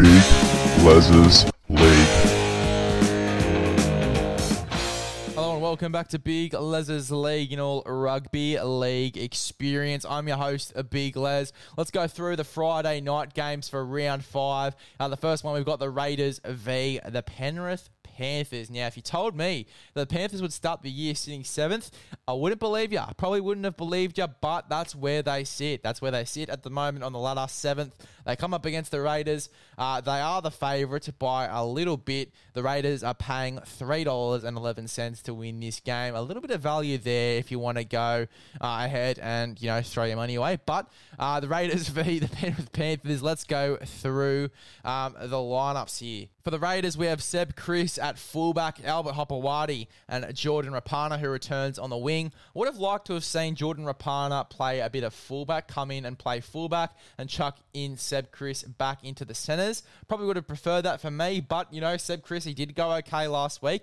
Les's League. Hello and welcome back to Big Les's League, you know, rugby league experience. I'm your host, Big Les. Let's go through the Friday night games for round five. Uh, the first one, we've got the Raiders v the Penrith Panthers. Now, if you told me the Panthers would start the year sitting seventh, I wouldn't believe you. I probably wouldn't have believed you, but that's where they sit. That's where they sit at the moment on the ladder, seventh. They come up against the Raiders. Uh, they are the favourite by a little bit. The Raiders are paying $3.11 to win this game. A little bit of value there if you want to go uh, ahead and, you know, throw your money away. But uh, the Raiders v. the Penrith Panthers, let's go through um, the lineups here. For the Raiders, we have Seb Kris at fullback, Albert Hopoate, and Jordan Rapana, who returns on the wing. Would have liked to have seen Jordan Rapana play a bit of fullback, come in and play fullback, and chuck in Seb Kris back into the centres. Probably would have preferred that for me, but you know, Seb Kris, he did go okay last week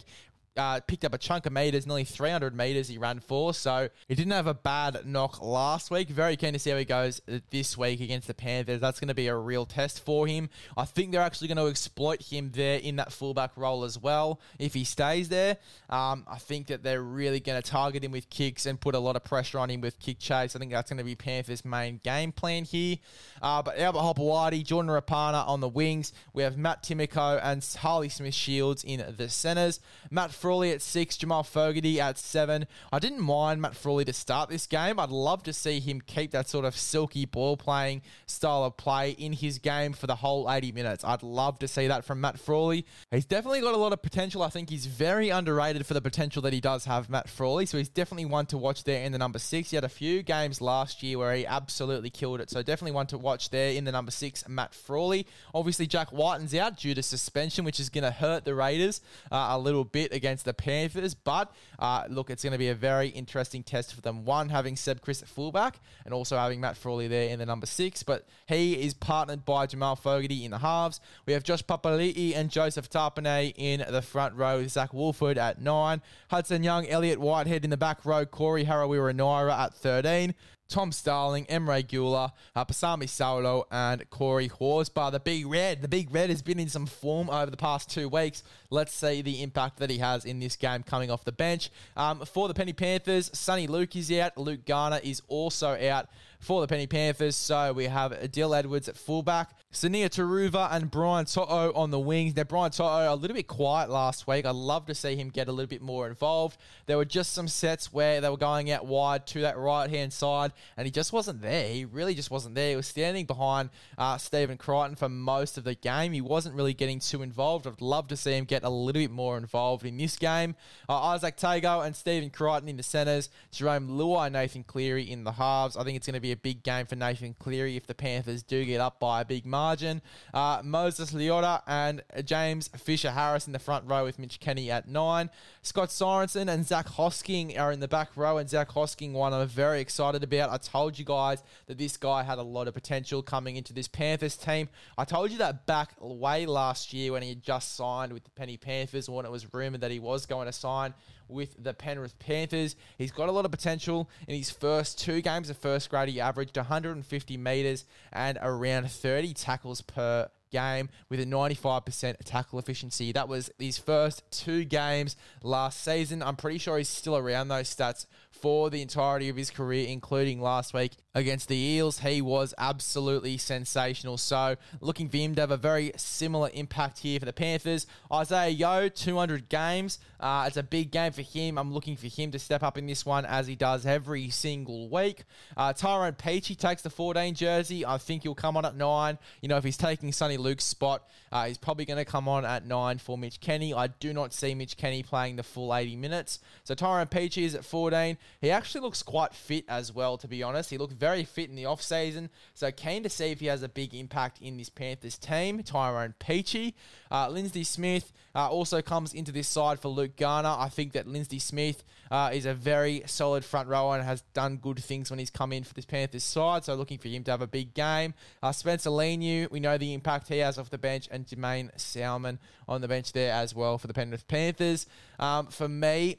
uh, picked up a chunk of meters, nearly 300 meters he ran for. So he didn't have a bad knock last week. Very keen to see how he goes this week against the Panthers. That's going to be a real test for him. I think they're actually going to exploit him there in that fullback role as well if he stays there. Um, I think that they're really going to target him with kicks and put a lot of pressure on him with kick chase. I think that's going to be Panthers' main game plan here. Uh, but Albert Hopoate, Jordan Rapana on the wings. We have Matt Timoko and Harley Smith Shields in the centres. Matt Frawley at six, Jamal Fogarty at seven. I didn't mind Matt Frawley to start this game. I'd love to see him keep that sort of silky ball playing style of play in his game for the whole 80 minutes. I'd love to see that from Matt Frawley. He's definitely got a lot of potential. I think he's very underrated for the potential that he does have, Matt Frawley. So he's definitely one to watch there in the number six. He had a few games last year where he absolutely killed it. So definitely one to watch there in the number six, Matt Frawley. Obviously, Jack Wighton's out due to suspension, which is going to hurt the Raiders uh, a little bit against against the Panthers. But uh, look, it's going to be a very interesting test for them. One, having Seb Kris at fullback and also having Matt Frawley there in the number six. But he is partnered by Jamal Fogarty in the halves. We have Josh Papali'i and Joseph Tapine in the front row. with Zac Woolford at nine. Hudson Young, Elliot Whitehead in the back row. Corey Harawira Naera at 13. Tom Starling, Emre Guler, uh, Pasami Saulo, and Corey Horsburgh. The Big Red. The Big Red has been in some form over the past two weeks. Let's see the impact that he has in this game coming off the bench. Um, for the Penny Panthers, Soni Luke is out. Luke Garner is also out for the Penny Panthers. So we have Dill Edwards at fullback, Sunia Turuva and Brian To'o on the wings. Now, Brian To'o, a little bit quiet last week. I'd love to see him get a little bit more involved. There were just some sets where they were going out wide to that right hand side, and he just wasn't there. He really just wasn't there. He was standing behind uh, Stephen Crichton for most of the game. He wasn't really getting too involved. I'd love to see him get a little bit more involved in this game. Uh, Izack Tago and Stephen Crichton in the centres, Jarome Luai, Nathan Cleary in the halves. I think it's going to be a big game for Nathan Cleary if the Panthers do get up by a big margin. Uh, Moses Leota and James Fisher Harris in the front row with Mitch Kenny at nine. Scott Sorensen and Zach Hosking are in the back row, and Zach Hosking, one I'm very excited about. I told you guys that this guy had a lot of potential coming into this Panthers team. I told you that back way last year when he just signed with the Penny Panthers, when it was rumored that he was going to sign with the Penrith Panthers. He's got a lot of potential. In his first two games of first grade, he averaged 150 metres and around 30 tackles per game with a 95% tackle efficiency. That was his first two games last season. I'm pretty sure he's still around those stats for the entirety of his career, including last week against the Eels. He was absolutely sensational. So, looking for him to have a very similar impact here for the Panthers. Isaiah Yeo, 200 games. Uh, it's a big game for him. I'm looking for him to step up in this one as he does every single week. Uh, Tyrone Peachey takes the 14 jersey. I think he'll come on at 9. You know, if he's taking Soni Luke's spot, uh, he's probably going to come on at 9 for Mitch Kenny. I do not see Mitch Kenny playing the full 80 minutes. So, Tyrone Peachey is at 14. He actually looks quite fit as well, to be honest. He looked very fit in the off season, so keen to see if he has a big impact in this Panthers team. Tyrone Peachey, uh, Lindsay Smith uh, also comes into this side for Luke Garner. I think that Lindsay Smith uh, is a very solid front rower and has done good things when he's come in for this Panthers side. So looking for him to have a big game. Uh, Spencer Leniu, we know the impact he has off the bench, and Jaeman Salmon on the bench there as well for the Penrith Panthers. Um, for me,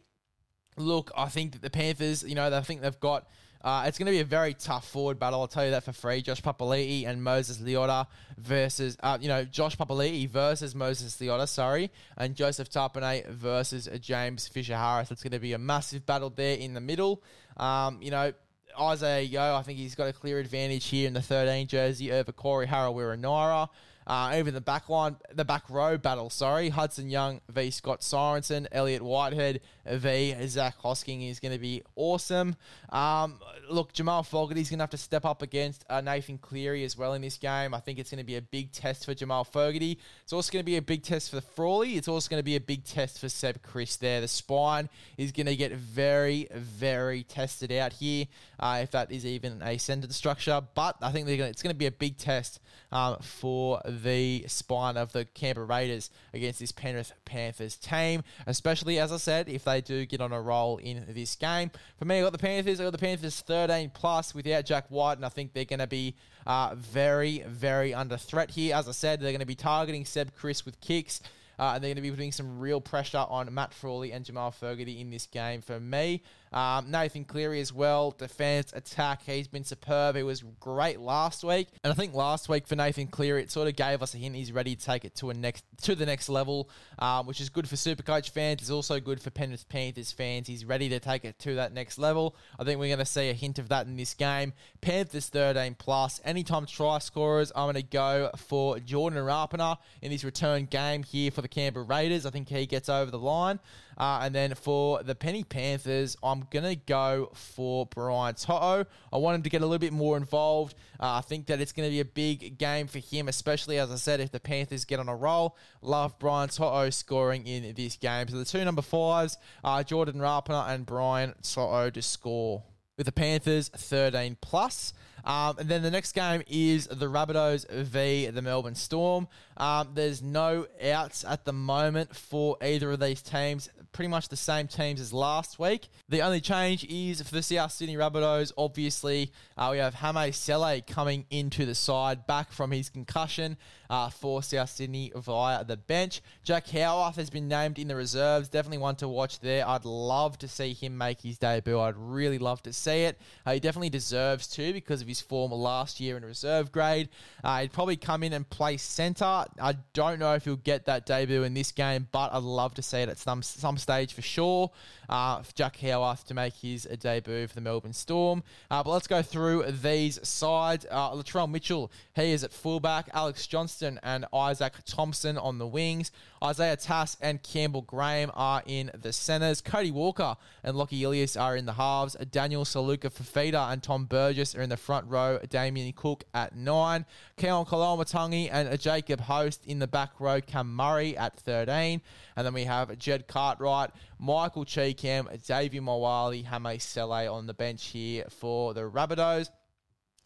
look, I think that the Panthers, you know, I think they've got Uh, it's going to be a very tough forward battle. I'll tell you that for free. Josh Papali'i and Moses Leota versus, uh, you know, Josh Papali'i versus Moses Leota, sorry, and Joseph Tapine versus James Fisher Harris. It's going to be a massive battle there in the middle. Um, you know, Isaiah Yeo, I think he's got a clear advantage here in the 13 jersey over Corey Harawira-Naera. Uh, even the back line, the back row battle, sorry. Hudson Young v Scott Sorensen, Elliot Whitehead v Zach Hosking is going to be awesome. Um, look, Jamal Fogarty's going to have to step up against uh, Nathan Cleary as well in this game. I think it's going to be a big test for Jamal Fogarty. It's also going to be a big test for Frawley. It's also going to be a big test for Seb Kris there. The spine is going to get very, very tested out here, uh, if that is even a sentence structure. But I think gonna, it's going to be a big test um, for the spine of the Canberra Raiders against this Penrith Panthers team, especially as I said, if they do get on a roll in this game. For me, I got the Panthers. I got the Panthers 13 plus without Jack White, and I think they're going to be uh, very, very under threat here. As I said, they're going to be targeting Seb Kris with kicks. Uh, and they're going to be putting some real pressure on Matt Frawley and Jamal Fogarty in this game for me. Um, Nathan Cleary as well, defense, attack. He's been superb. He was great last week, and I think last week for Nathan Cleary, it sort of gave us a hint he's ready to take it to a next to the next level, um, which is good for Supercoach fans. It's also good for Penrith Panthers fans. He's ready to take it to that next level. I think we're going to see a hint of that in this game. Panthers 13 plus. Anytime try scorers, I'm going to go for Jordan Rapana in his return game here for the Canberra Raiders. I think he gets over the line. Uh, and then for the Penny Panthers, I'm going to go for Brian To'o. I want him to get a little bit more involved. Uh, I think that it's going to be a big game for him, especially, as I said, if the Panthers get on a roll. Love Brian To'o scoring in this game. So the two number fives are Jordan Rapana and Brian To'o to score with the Panthers 13 plus. Um, and then the next game is the Rabbitohs v the Melbourne Storm. Um, there's no outs at the moment for either of these teams. Pretty much the same teams as last week. The only change is for the South Sydney Rabbitohs. Obviously, uh, we have Hame Sele coming into the side back from his concussion uh, for South Sydney via the bench. Jack Howarth has been named in the reserves. Definitely one to watch there. I'd love to see him make his debut. I'd really love to see it. Uh, he definitely deserves to because of his form last year in reserve grade. Uh, he'd probably come in and play centre. I don't know if he'll get that debut in this game, but I'd love to see it at some some stage for sure. Uh, for Jack Howarth to make his debut for the Melbourne Storm. Uh, but let's go through these sides. Uh, Latrell Mitchell, he is at fullback. Alex Johnston and Isaac Thompson on the wings. Isaiah Tass and Campbell Graham are in the centres. Cody Walker and Lockie Ilias are in the halves. Daniel Suluka Fifita and Tom Burgess are in the front row. Damien Cook at nine. Keon Koloamatangi and Jacob Host in the back row. Cam Murray at 13. And then we have Jed Cartwright, Michael Chee-Kam, Davey Moale, Hame Sele on the bench here for the Rabbitohs.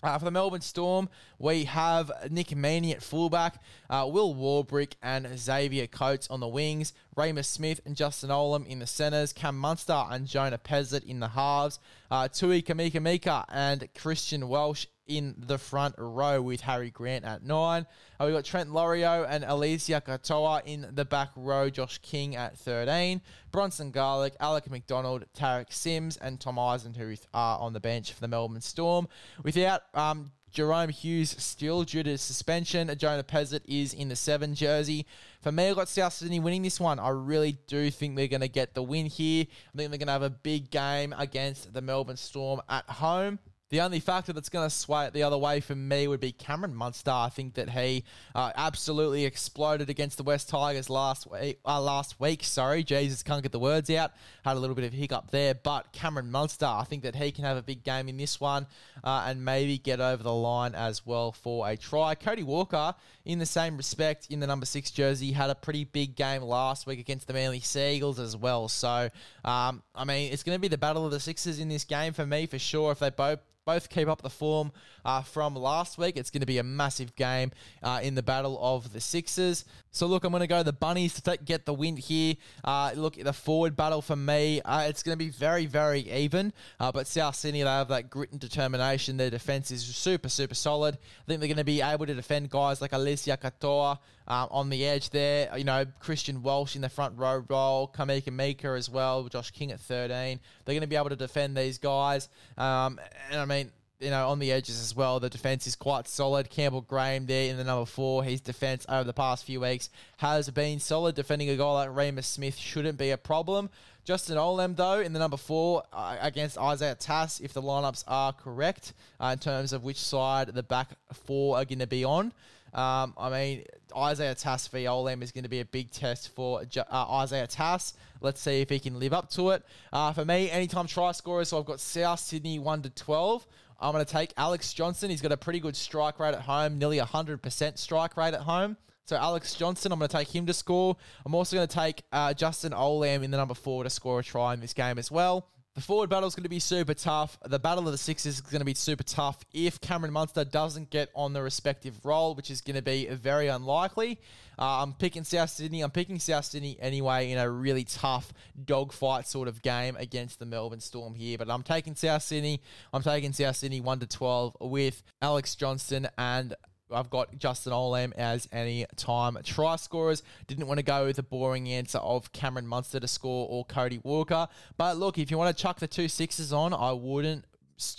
Uh, for the Melbourne Storm, we have Nick Meaney at fullback, uh, Will Warbrick and Xavier Coates on the wings, Reimis Smith and Justin Olam in the centres, Cam Munster and Jonah Pezet in the halves, uh, Tui Kamikamica and Christian Welch in the front row with Harry Grant at nine. Uh, we've got Trent Loiero and Eliesa Katoa in the back row, Josh King at 13. Bronson Garlick, Alec McDonald, Tariq Sims, and Tom Eisenhuth are on the bench for the Melbourne Storm. Without um, Jahrome Hughes still due to suspension. Jonah Pezet is in the seven jersey. For me, I got South Sydney winning this one. I really do think they're going to get the win here. I think they're going to have a big game against the Melbourne Storm at home. The only factor that's going to sway it the other way for me would be Cameron Munster. I think that he uh, absolutely exploded against the West Tigers last week. Uh, last week, sorry, Jesus can't get the words out. Had a little bit of hiccup there, but Cameron Munster, I think that he can have a big game in this one uh, and maybe get over the line as well for a try. Cody Walker, in the same respect, in the number six jersey, had a pretty big game last week against the Manly Seagulls as well. So, um, I mean, it's going to be the battle of the sixes in this game for me for sure. If they both both keep up the form uh, from last week. It's going to be a massive game uh, in the battle of the Sixers. So look, I'm going to go the bunnies to take, get the win here. Uh, look, the forward battle for me, uh, it's going to be very, very even. Uh, but South Sydney, they have that grit and determination. Their defense is super, super solid. I think they're going to be able to defend guys like Eliesa Katoa um, on the edge there. You know, Christian Welch in the front row role, Kamikamica as well, Josh King at 13. They're going to be able to defend these guys. Um, and I mean, you know, on the edges as well. The defense is quite solid. Campbell Graham there in the number four. His defense over the past few weeks has been solid. Defending a guy like Reimis Smith shouldn't be a problem. Justin Olam, though, in the number four uh, against Isaiah Tass, if the lineups are correct uh, in terms of which side the back four are going to be on. Um, I mean, Isaiah Tass v Olam is going to be a big test for uh, Isaiah Tass. Let's see if he can live up to it. Uh, for me, anytime try scorers, so I've got South Sydney 1 to 12. I'm going to take Alex Johnston. He's got a pretty good strike rate at home, nearly 100% strike rate at home. So Alex Johnston, I'm going to take him to score. I'm also going to take uh, Justin Olam in the number four to score a try in this game as well. The forward battle is going to be super tough. The battle of the sixes is going to be super tough if Cameron Munster doesn't get on the respective role, which is going to be very unlikely. Uh, I'm picking South Sydney. I'm picking South Sydney anyway in a really tough dogfight sort of game against the Melbourne Storm here. But I'm taking South Sydney. I'm taking South Sydney 1 to 12 with Alex Johnston and I've got Justin Olam as any time try scorers. Didn't want to go with the boring answer of Cameron Munster to score or Cody Walker. But look, if you want to chuck the two sixes on, I wouldn't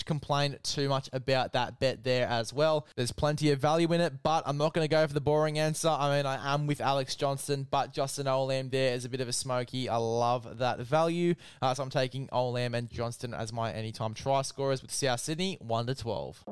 complain too much about that bet there as well. There's plenty of value in it, but I'm not going to go for the boring answer. I mean, I am with Alex Johnston, but Justin Olam there is a bit of a smoky. I love that value. Uh, so I'm taking Olam and Johnston as my anytime try scorers with South Sydney 1 to 12.